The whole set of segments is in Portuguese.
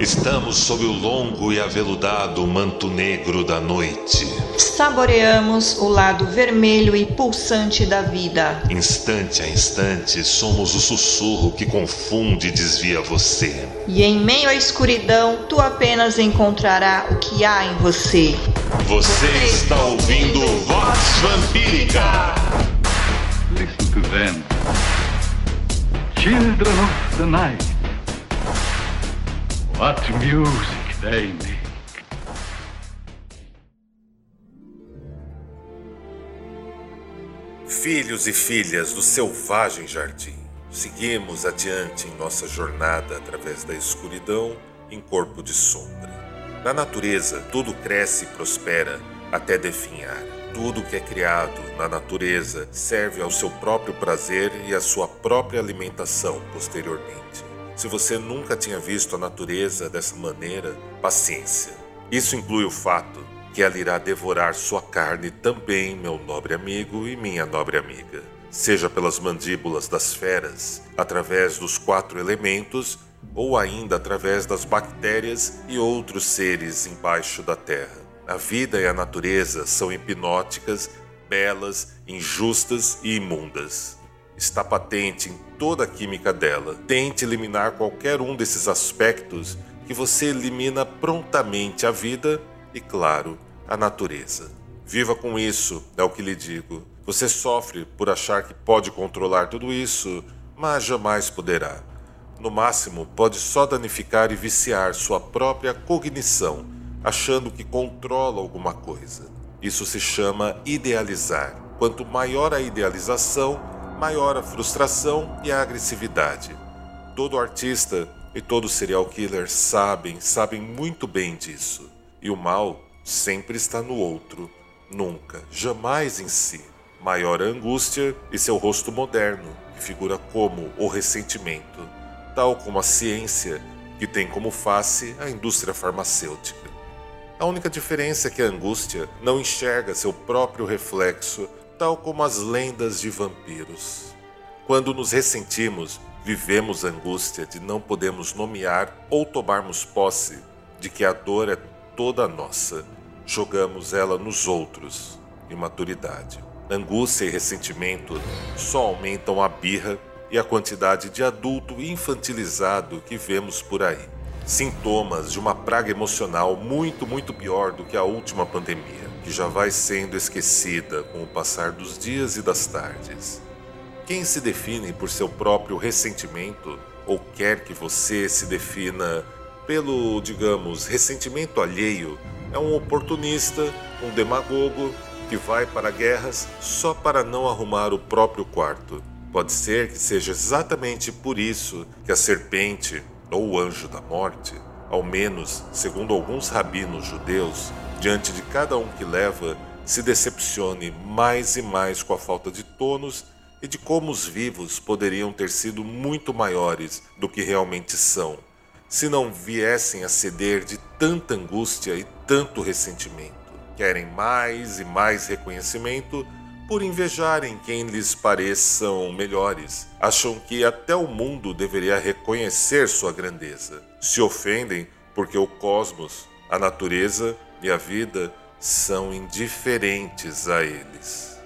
Estamos sob o longo e aveludado manto negro da noite. Saboreamos o lado vermelho e pulsante da vida. Instante a instante, somos o sussurro que confunde e desvia você. E em meio à escuridão, tu apenas encontrará o que há em você. Você está ouvindo Voz Vampírica! Listen to them. Children of the night. What music they make. Filhos e filhas do selvagem jardim, seguimos adiante em nossa jornada através da escuridão em corpo de sombra. Na natureza, tudo cresce e prospera até definhar. Tudo que é criado na natureza serve ao seu próprio prazer e à sua própria alimentação posteriormente. Se você nunca tinha visto a natureza dessa maneira, paciência. Isso inclui o fato que ela irá devorar sua carne também, meu nobre amigo e minha nobre amiga. Seja pelas mandíbulas das feras, através dos quatro elementos, ou ainda através das bactérias e outros seres embaixo da terra. A vida e a natureza são hipnóticas, belas, injustas e imundas. Está patente em toda a química dela. Tente eliminar qualquer um desses aspectos que você elimina prontamente a vida e, claro, a natureza. Viva com isso, é o que lhe digo. Você sofre por achar que pode controlar tudo isso, mas jamais poderá. No máximo, pode só danificar e viciar sua própria cognição achando que controla alguma coisa. Isso se chama idealizar. Quanto maior a idealização, maior a frustração e a agressividade. Todo artista e todo serial killer sabem, sabem muito bem disso. E o mal sempre está no outro, nunca, jamais em si. Maior a angústia e seu rosto moderno, que figura como o ressentimento, tal como a ciência, que tem como face a indústria farmacêutica. A única diferença é que a angústia não enxerga seu próprio reflexo, tal como as lendas de vampiros. Quando nos ressentimos, vivemos a angústia de não podermos nomear ou tomarmos posse de que a dor é toda nossa. Jogamos ela nos outros. Imaturidade. Angústia e ressentimento só aumentam a birra e a quantidade de adulto infantilizado que vemos por aí sintomas de uma praga emocional muito, muito pior do que a última pandemia, que já vai sendo esquecida com o passar dos dias e das tardes. Quem se define por seu próprio ressentimento, ou quer que você se defina pelo, digamos, ressentimento alheio, é um oportunista, um demagogo que vai para guerras só para não arrumar o próprio quarto. Pode ser que seja exatamente por isso que a serpente, ou o anjo da morte, ao menos, segundo alguns rabinos judeus, diante de cada um que leva, se decepcione mais e mais com a falta de tônus e de como os vivos poderiam ter sido muito maiores do que realmente são, se não viessem a ceder de tanta angústia e tanto ressentimento. Querem mais e mais reconhecimento por invejarem quem lhes pareçam melhores. Acham que até o mundo deveria reconhecer sua grandeza. Se ofendem porque o cosmos, a natureza e a vida são indiferentes a eles.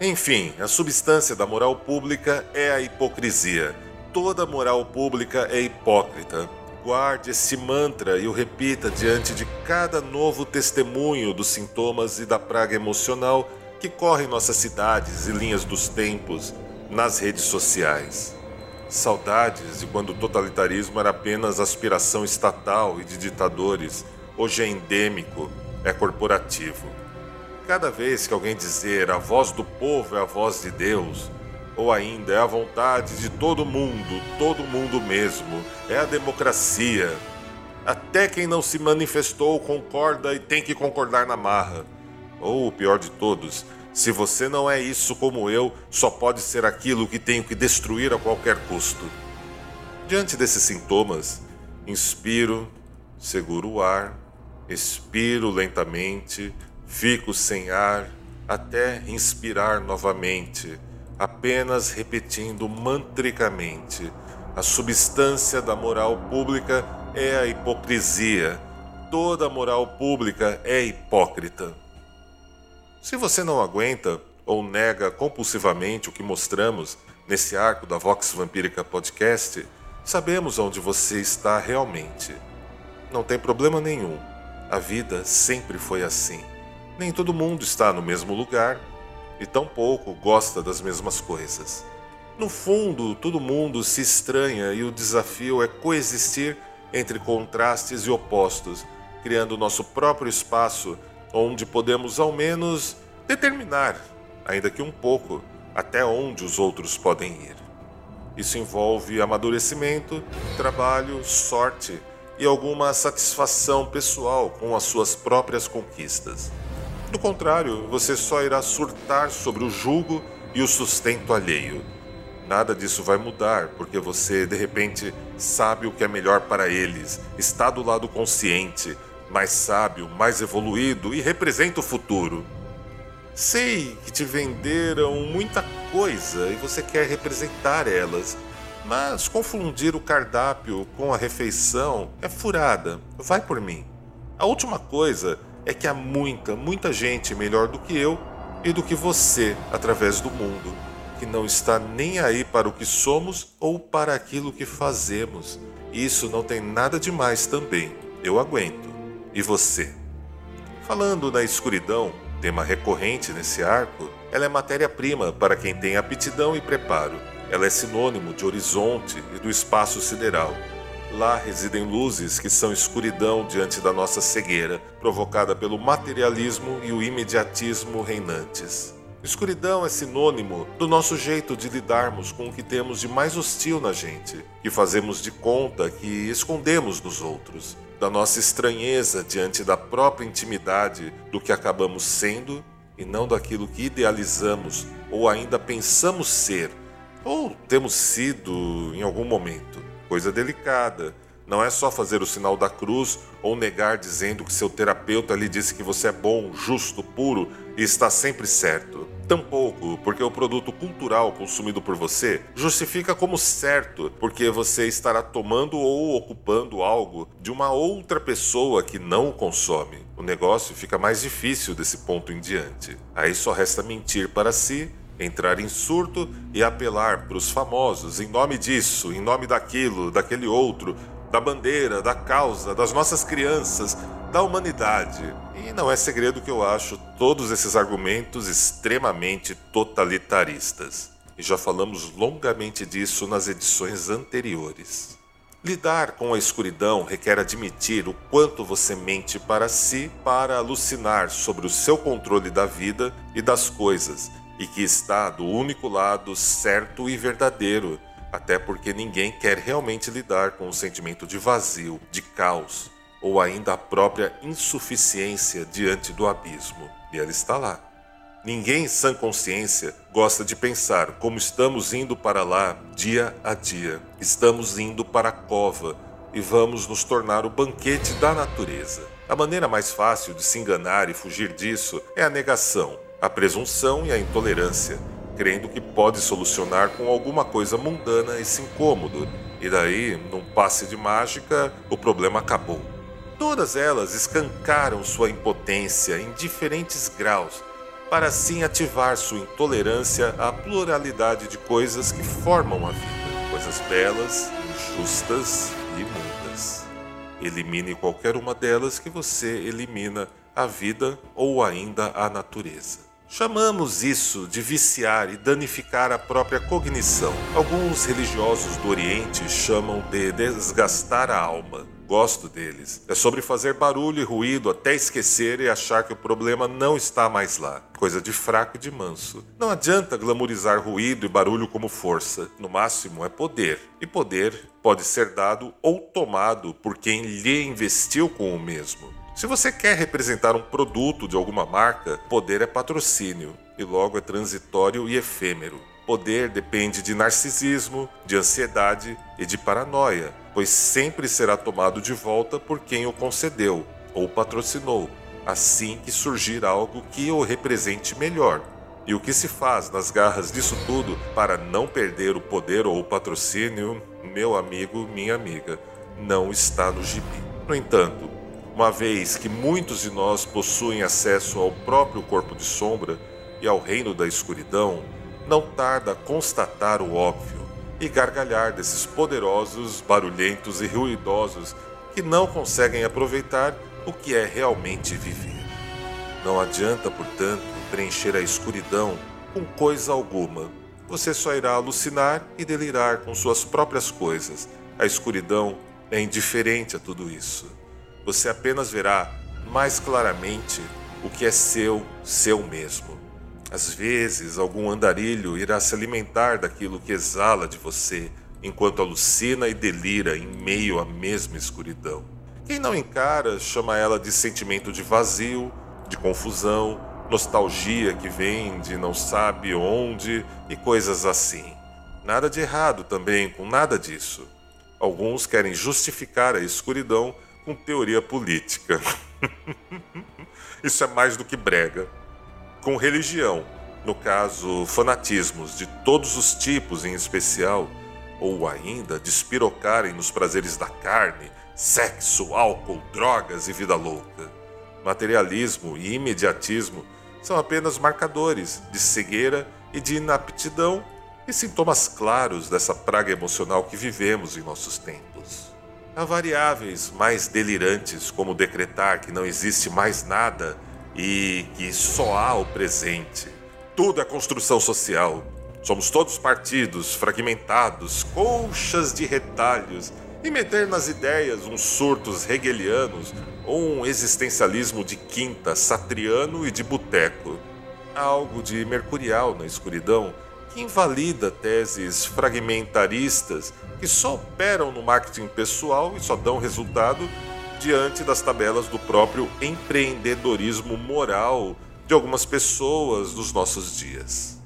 Enfim, a substância da moral pública é a hipocrisia. Toda moral pública é hipócrita. Guarde esse mantra e o repita diante de cada novo testemunho dos sintomas e da praga emocional que corre em nossas cidades e linhas dos tempos, nas redes sociais. Saudades de quando o totalitarismo era apenas aspiração estatal e de ditadores, hoje é endêmico, é corporativo. Cada vez que alguém dizer a voz do povo é a voz de Deus, ou ainda é a vontade de todo mundo, todo mundo mesmo, é a democracia. Até quem não se manifestou concorda e tem que concordar na marra. Ou o pior de todos, se você não é isso como eu, só pode ser aquilo que tenho que destruir a qualquer custo. Diante desses sintomas, inspiro, seguro o ar, expiro lentamente, fico sem ar até inspirar novamente, apenas repetindo mantricamente: a substância da moral pública é a hipocrisia. Toda moral pública é hipócrita. Se você não aguenta ou nega compulsivamente o que mostramos nesse arco da Vox Vampírica Podcast, sabemos onde você está realmente. Não tem problema nenhum. A vida sempre foi assim. Nem todo mundo está no mesmo lugar e tampouco gosta das mesmas coisas. No fundo, todo mundo se estranha e o desafio é coexistir entre contrastes e opostos, criando nosso próprio espaço onde podemos ao menos determinar, ainda que um pouco, até onde os outros podem ir. Isso envolve amadurecimento, trabalho, sorte e alguma satisfação pessoal com as suas próprias conquistas. Do contrário, você só irá surtar sobre o julgo e o sustento alheio. Nada disso vai mudar, porque você de repente sabe o que é melhor para eles, está do lado consciente, mais sábio, mais evoluído e representa o futuro. Sei que te venderam muita coisa e você quer representar elas, mas confundir o cardápio com a refeição é furada. Vai por mim. A última coisa é que há muita, muita gente melhor do que eu e do que você através do mundo, que não está nem aí para o que somos ou para aquilo que fazemos. Isso não tem nada demais também. Eu aguento. E você? Falando na escuridão, tema recorrente nesse arco, ela é matéria-prima para quem tem aptidão e preparo. Ela é sinônimo de horizonte e do espaço sideral. Lá residem luzes que são escuridão diante da nossa cegueira, provocada pelo materialismo e o imediatismo reinantes. Escuridão é sinônimo do nosso jeito de lidarmos com o que temos de mais hostil na gente, que fazemos de conta que escondemos dos outros da nossa estranheza diante da própria intimidade do que acabamos sendo e não daquilo que idealizamos ou ainda pensamos ser ou temos sido em algum momento. Coisa delicada. Não é só fazer o sinal da cruz ou negar dizendo que seu terapeuta lhe disse que você é bom, justo, puro e está sempre certo. Tampouco porque o produto cultural consumido por você justifica como certo porque você estará tomando ou ocupando algo de uma outra pessoa que não o consome. O negócio fica mais difícil desse ponto em diante. Aí só resta mentir para si entrar em surto e apelar para os famosos em nome disso, em nome daquilo, daquele outro, da bandeira, da causa, das nossas crianças, da humanidade. E não é segredo que eu acho todos esses argumentos extremamente totalitaristas. E já falamos longamente disso nas edições anteriores. Lidar com a escuridão requer admitir o quanto você mente para si para alucinar sobre o seu controle da vida e das coisas, e que está do único lado certo e verdadeiro, até porque ninguém quer realmente lidar com o sentimento de vazio, de caos, ou ainda a própria insuficiência diante do abismo. E ela está lá. Ninguém em sã consciência gosta de pensar como estamos indo para lá dia a dia. Estamos indo para a cova e vamos nos tornar o banquete da natureza. A maneira mais fácil de se enganar e fugir disso é a negação, a presunção e a intolerância, crendo que pode solucionar com alguma coisa mundana esse incômodo, e daí, num passe de mágica, o problema acabou. Todas elas escancaram sua impotência em diferentes graus, para assim ativar sua intolerância à pluralidade de coisas que formam a vida, coisas belas, injustas e imundas. Elimine qualquer uma delas que você elimina a vida ou ainda a natureza. Chamamos isso de viciar e danificar a própria cognição. Alguns religiosos do Oriente chamam de desgastar a alma. Gosto deles. É sobre fazer barulho e ruído até esquecer e achar que o problema não está mais lá. Coisa de fraco e de manso. Não adianta glamorizar ruído e barulho como força. No máximo é poder. E poder pode ser dado ou tomado por quem lhe investiu com o mesmo. Se você quer representar um produto de alguma marca, poder é patrocínio e logo é transitório e efêmero. Poder depende de narcisismo, de ansiedade e de paranoia, pois sempre será tomado de volta por quem o concedeu ou patrocinou, assim que surgir algo que o represente melhor. E o que se faz nas garras disso tudo para não perder o poder ou o patrocínio, meu amigo, minha amiga, não está no gibi. No entanto, uma vez que muitos de nós possuem acesso ao próprio corpo de sombra e ao reino da escuridão, não tarda a constatar o óbvio e gargalhar desses poderosos, barulhentos e ruidosos que não conseguem aproveitar o que é realmente viver. Não adianta, portanto, preencher a escuridão com coisa alguma. Você só irá alucinar e delirar com suas próprias coisas. A escuridão é indiferente a tudo isso. Você apenas verá mais claramente o que é seu, seu mesmo. Às vezes, algum andarilho irá se alimentar daquilo que exala de você, enquanto alucina e delira em meio à mesma escuridão. Quem não encara chama ela de sentimento de vazio, de confusão, nostalgia que vem de não sabe onde e coisas assim. Nada de errado também com nada disso. Alguns querem justificar a escuridão com teoria política. Isso é mais do que brega. Com religião, no caso, fanatismos de todos os tipos em especial, ou ainda despirocarem nos prazeres da carne, sexo, álcool, drogas e vida louca. Materialismo e imediatismo são apenas marcadores de cegueira e de inaptidão e sintomas claros dessa praga emocional que vivemos em nossos tempos. Há variáveis mais delirantes, como decretar que não existe mais nada e que só há o presente. Tudo é construção social. Somos todos partidos, fragmentados, colchas de retalhos, e meter nas ideias uns surtos hegelianos ou um existencialismo de quinta, satriano e de boteco. Há algo de mercurial na escuridão que invalida teses fragmentaristas que só operam no marketing pessoal e só dão resultado diante das tabelas do próprio empreendedorismo moral de algumas pessoas dos nossos dias.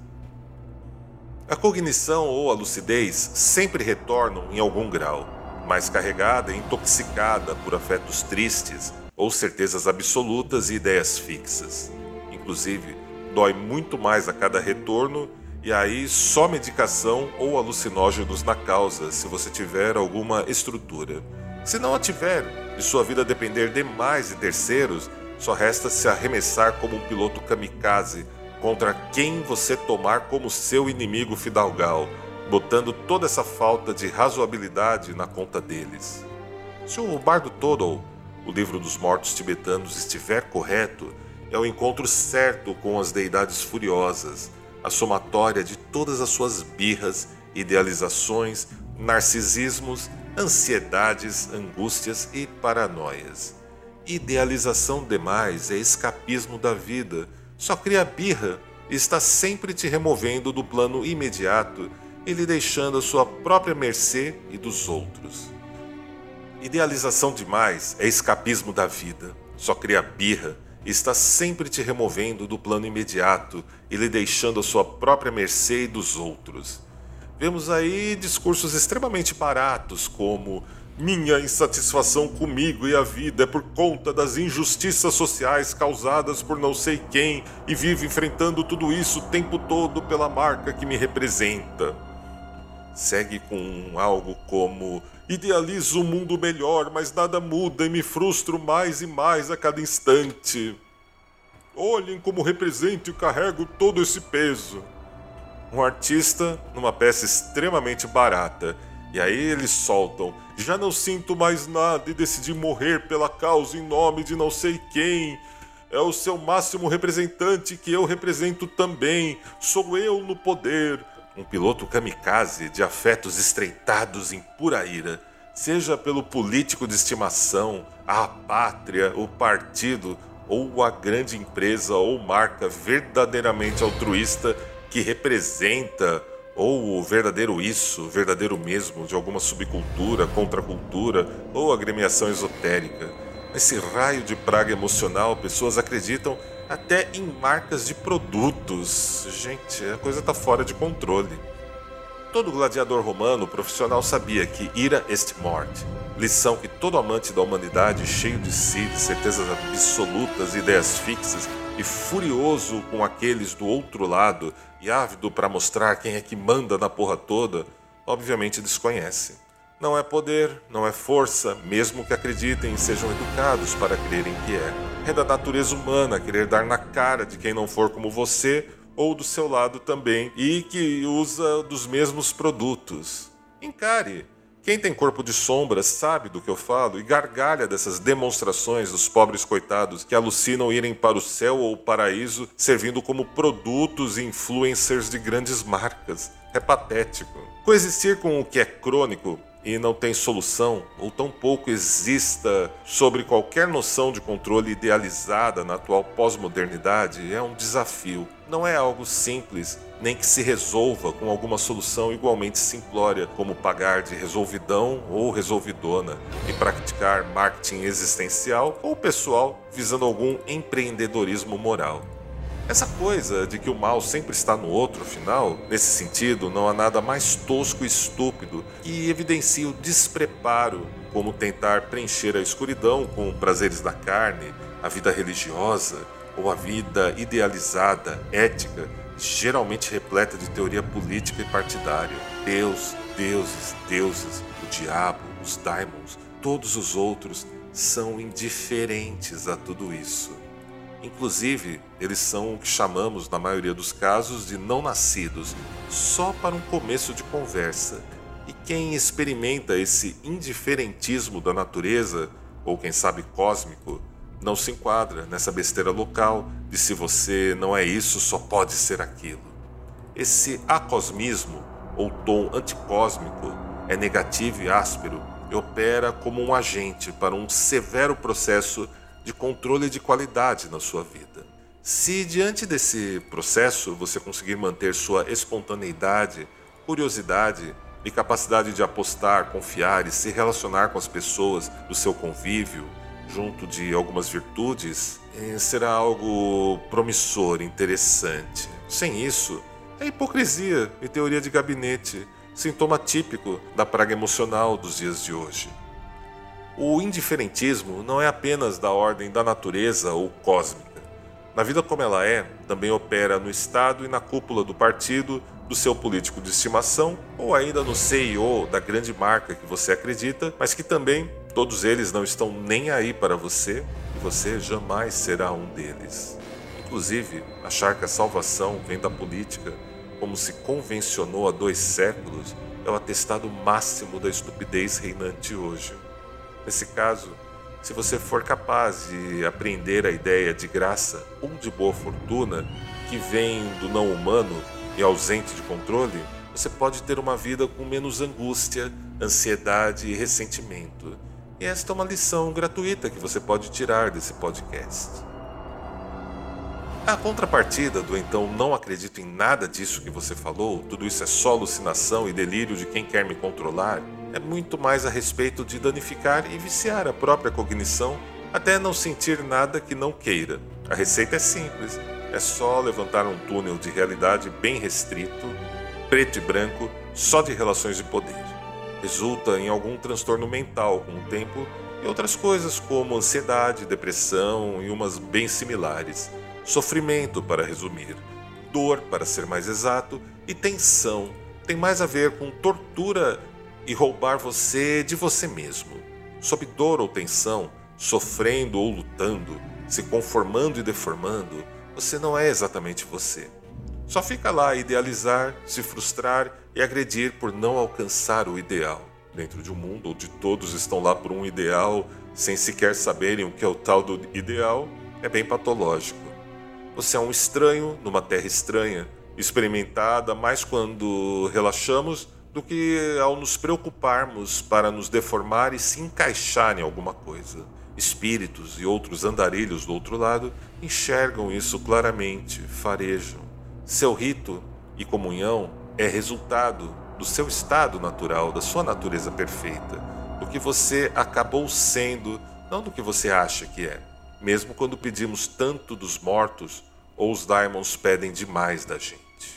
A cognição ou a lucidez sempre retornam em algum grau, mais carregada e intoxicada por afetos tristes ou certezas absolutas e ideias fixas. Inclusive, dói muito mais a cada retorno e aí só medicação ou alucinógenos na causa se você tiver alguma estrutura. Se não a tiver e sua vida depender demais de terceiros, só resta se arremessar como um piloto kamikaze contra quem você tomar como seu inimigo fidalgal, botando toda essa falta de razoabilidade na conta deles. Se o Bardo Todol, o livro dos mortos tibetanos, estiver correto, é o encontro certo com as deidades furiosas, a somatória de todas as suas birras, idealizações, narcisismos, ansiedades, angústias e paranoias. Idealização demais é escapismo da vida, só cria birra e está sempre te removendo do plano imediato e lhe deixando a sua própria mercê e dos outros. Idealização demais é escapismo da vida, só cria birra está sempre te removendo do plano imediato e lhe deixando a sua própria mercê e dos outros. Vemos aí discursos extremamente baratos, como minha insatisfação comigo e a vida é por conta das injustiças sociais causadas por não sei quem e vivo enfrentando tudo isso o tempo todo pela marca que me representa. Segue com algo como Idealizo um mundo melhor, mas nada muda e me frustro mais e mais a cada instante. Olhem como represento e carrego todo esse peso. Um artista numa peça extremamente barata. E aí eles soltam: Já não sinto mais nada e decidi morrer pela causa em nome de não sei quem. É o seu máximo representante que eu represento também. Sou eu no poder um piloto kamikaze de afetos estreitados em pura ira, seja pelo político de estimação, a pátria, o partido ou a grande empresa ou marca verdadeiramente altruísta que representa ou o verdadeiro isso, o verdadeiro mesmo de alguma subcultura, contracultura ou agremiação esotérica. Nesse raio de praga emocional, pessoas acreditam até em marcas de produtos. Gente, a coisa tá fora de controle. Todo gladiador romano profissional sabia que ira est morte, lição que todo amante da humanidade, cheio de si, de certezas absolutas, ideias fixas e furioso com aqueles do outro lado e ávido para mostrar quem é que manda na porra toda, obviamente desconhece. Não é poder, não é força, mesmo que acreditem e sejam educados para crerem que é. É da natureza humana querer dar na cara de quem não for como você ou do seu lado também e que usa dos mesmos produtos. Encare. Quem tem corpo de sombra sabe do que eu falo e gargalha dessas demonstrações dos pobres coitados que alucinam irem para o céu ou o paraíso servindo como produtos e influencers de grandes marcas. É patético. Coexistir com o que é crônico e não tem solução, ou tampouco exista sobre qualquer noção de controle idealizada na atual pós-modernidade, é um desafio. Não é algo simples, nem que se resolva com alguma solução igualmente simplória, como pagar de resolvidão ou resolvidona e praticar marketing existencial ou pessoal visando algum empreendedorismo moral. Essa coisa de que o mal sempre está no outro, afinal, nesse sentido, não há nada mais tosco e estúpido que evidencia o despreparo, como tentar preencher a escuridão com prazeres da carne, a vida religiosa ou a vida idealizada, ética, geralmente repleta de teoria política e partidária. Deus, deuses, deuses, o diabo, os daimons, todos os outros são indiferentes a tudo isso. Inclusive, eles são o que chamamos, na maioria dos casos, de não nascidos, só para um começo de conversa. E quem experimenta esse indiferentismo da natureza, ou quem sabe cósmico, não se enquadra nessa besteira local de se você não é isso, só pode ser aquilo. Esse acosmismo, ou tom anticósmico, é negativo e áspero e opera como um agente para um severo processo de controle de qualidade na sua vida. Se diante desse processo você conseguir manter sua espontaneidade, curiosidade e capacidade de apostar, confiar e se relacionar com as pessoas do seu convívio, junto de algumas virtudes, eh, será algo promissor, interessante. Sem isso, é hipocrisia e teoria de gabinete, sintoma típico da praga emocional dos dias de hoje. O indiferentismo não é apenas da ordem da natureza ou cósmica. Na vida como ela é, também opera no Estado e na cúpula do partido, do seu político de estimação ou ainda no CEO da grande marca que você acredita, mas que também todos eles não estão nem aí para você e você jamais será um deles. Inclusive, achar que a salvação vem da política, como se convencionou há dois séculos, é o atestado máximo da estupidez reinante hoje. Nesse caso, se você for capaz de aprender a ideia de graça ou de boa fortuna que vem do não humano e ausente de controle, você pode ter uma vida com menos angústia, ansiedade e ressentimento. E esta é uma lição gratuita que você pode tirar desse podcast. A contrapartida do então não acredito em nada disso que você falou, tudo isso é só alucinação e delírio de quem quer me controlar, é muito mais a respeito de danificar e viciar a própria cognição até não sentir nada que não queira. A receita é simples: é só levantar um túnel de realidade bem restrito, preto e branco, só de relações de poder. Resulta em algum transtorno mental com o tempo e outras coisas como ansiedade, depressão e umas bem similares. Sofrimento, para resumir, dor, para ser mais exato, e tensão tem mais a ver com tortura e roubar você de você mesmo. Sob dor ou tensão, sofrendo ou lutando, se conformando e deformando, você não é exatamente você. Só fica lá a idealizar, se frustrar e agredir por não alcançar o ideal. Dentro de um mundo onde todos estão lá por um ideal, sem sequer saberem o que é o tal do ideal, é bem patológico. Você é um estranho numa terra estranha, experimentada mais quando relaxamos do que ao nos preocuparmos para nos deformar e se encaixar em alguma coisa. Espíritos e outros andarilhos do outro lado enxergam isso claramente, farejam. Seu rito e comunhão é resultado do seu estado natural, da sua natureza perfeita, do que você acabou sendo, não do que você acha que é. Mesmo quando pedimos tanto dos mortos, ou os daimons pedem demais da gente.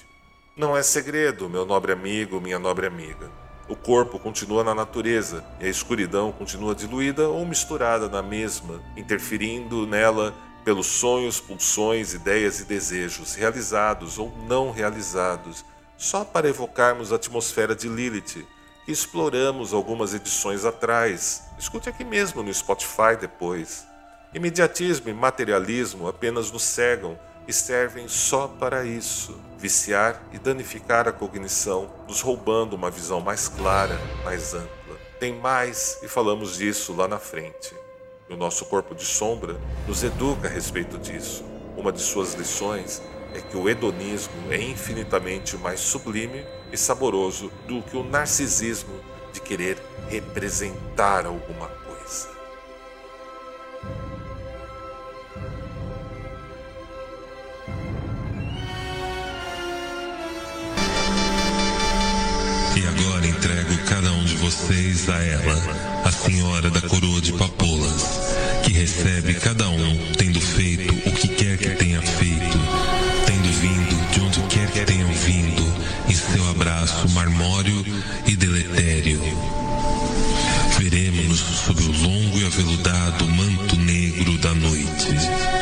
Não é segredo, meu nobre amigo, minha nobre amiga. O corpo continua na natureza e a escuridão continua diluída ou misturada na mesma, interferindo nela pelos sonhos, pulsões, ideias e desejos, realizados ou não realizados, só para evocarmos a atmosfera de Lilith, que exploramos algumas edições atrás. Escute aqui mesmo no Spotify depois. Imediatismo e materialismo apenas nos cegam e servem só para isso viciar e danificar a cognição, nos roubando uma visão mais clara, mais ampla. Tem mais e falamos disso lá na frente. E o nosso corpo de sombra nos educa a respeito disso. Uma de suas lições é que o hedonismo é infinitamente mais sublime e saboroso do que o narcisismo de querer representar alguma coisa. Vocês a ela, a senhora da coroa de papoulas, que recebe cada um tendo feito o que quer que tenha feito, tendo vindo de onde quer que tenham vindo, em seu abraço marmório e deletério. Veremos-nos sob o longo e aveludado manto negro da noite.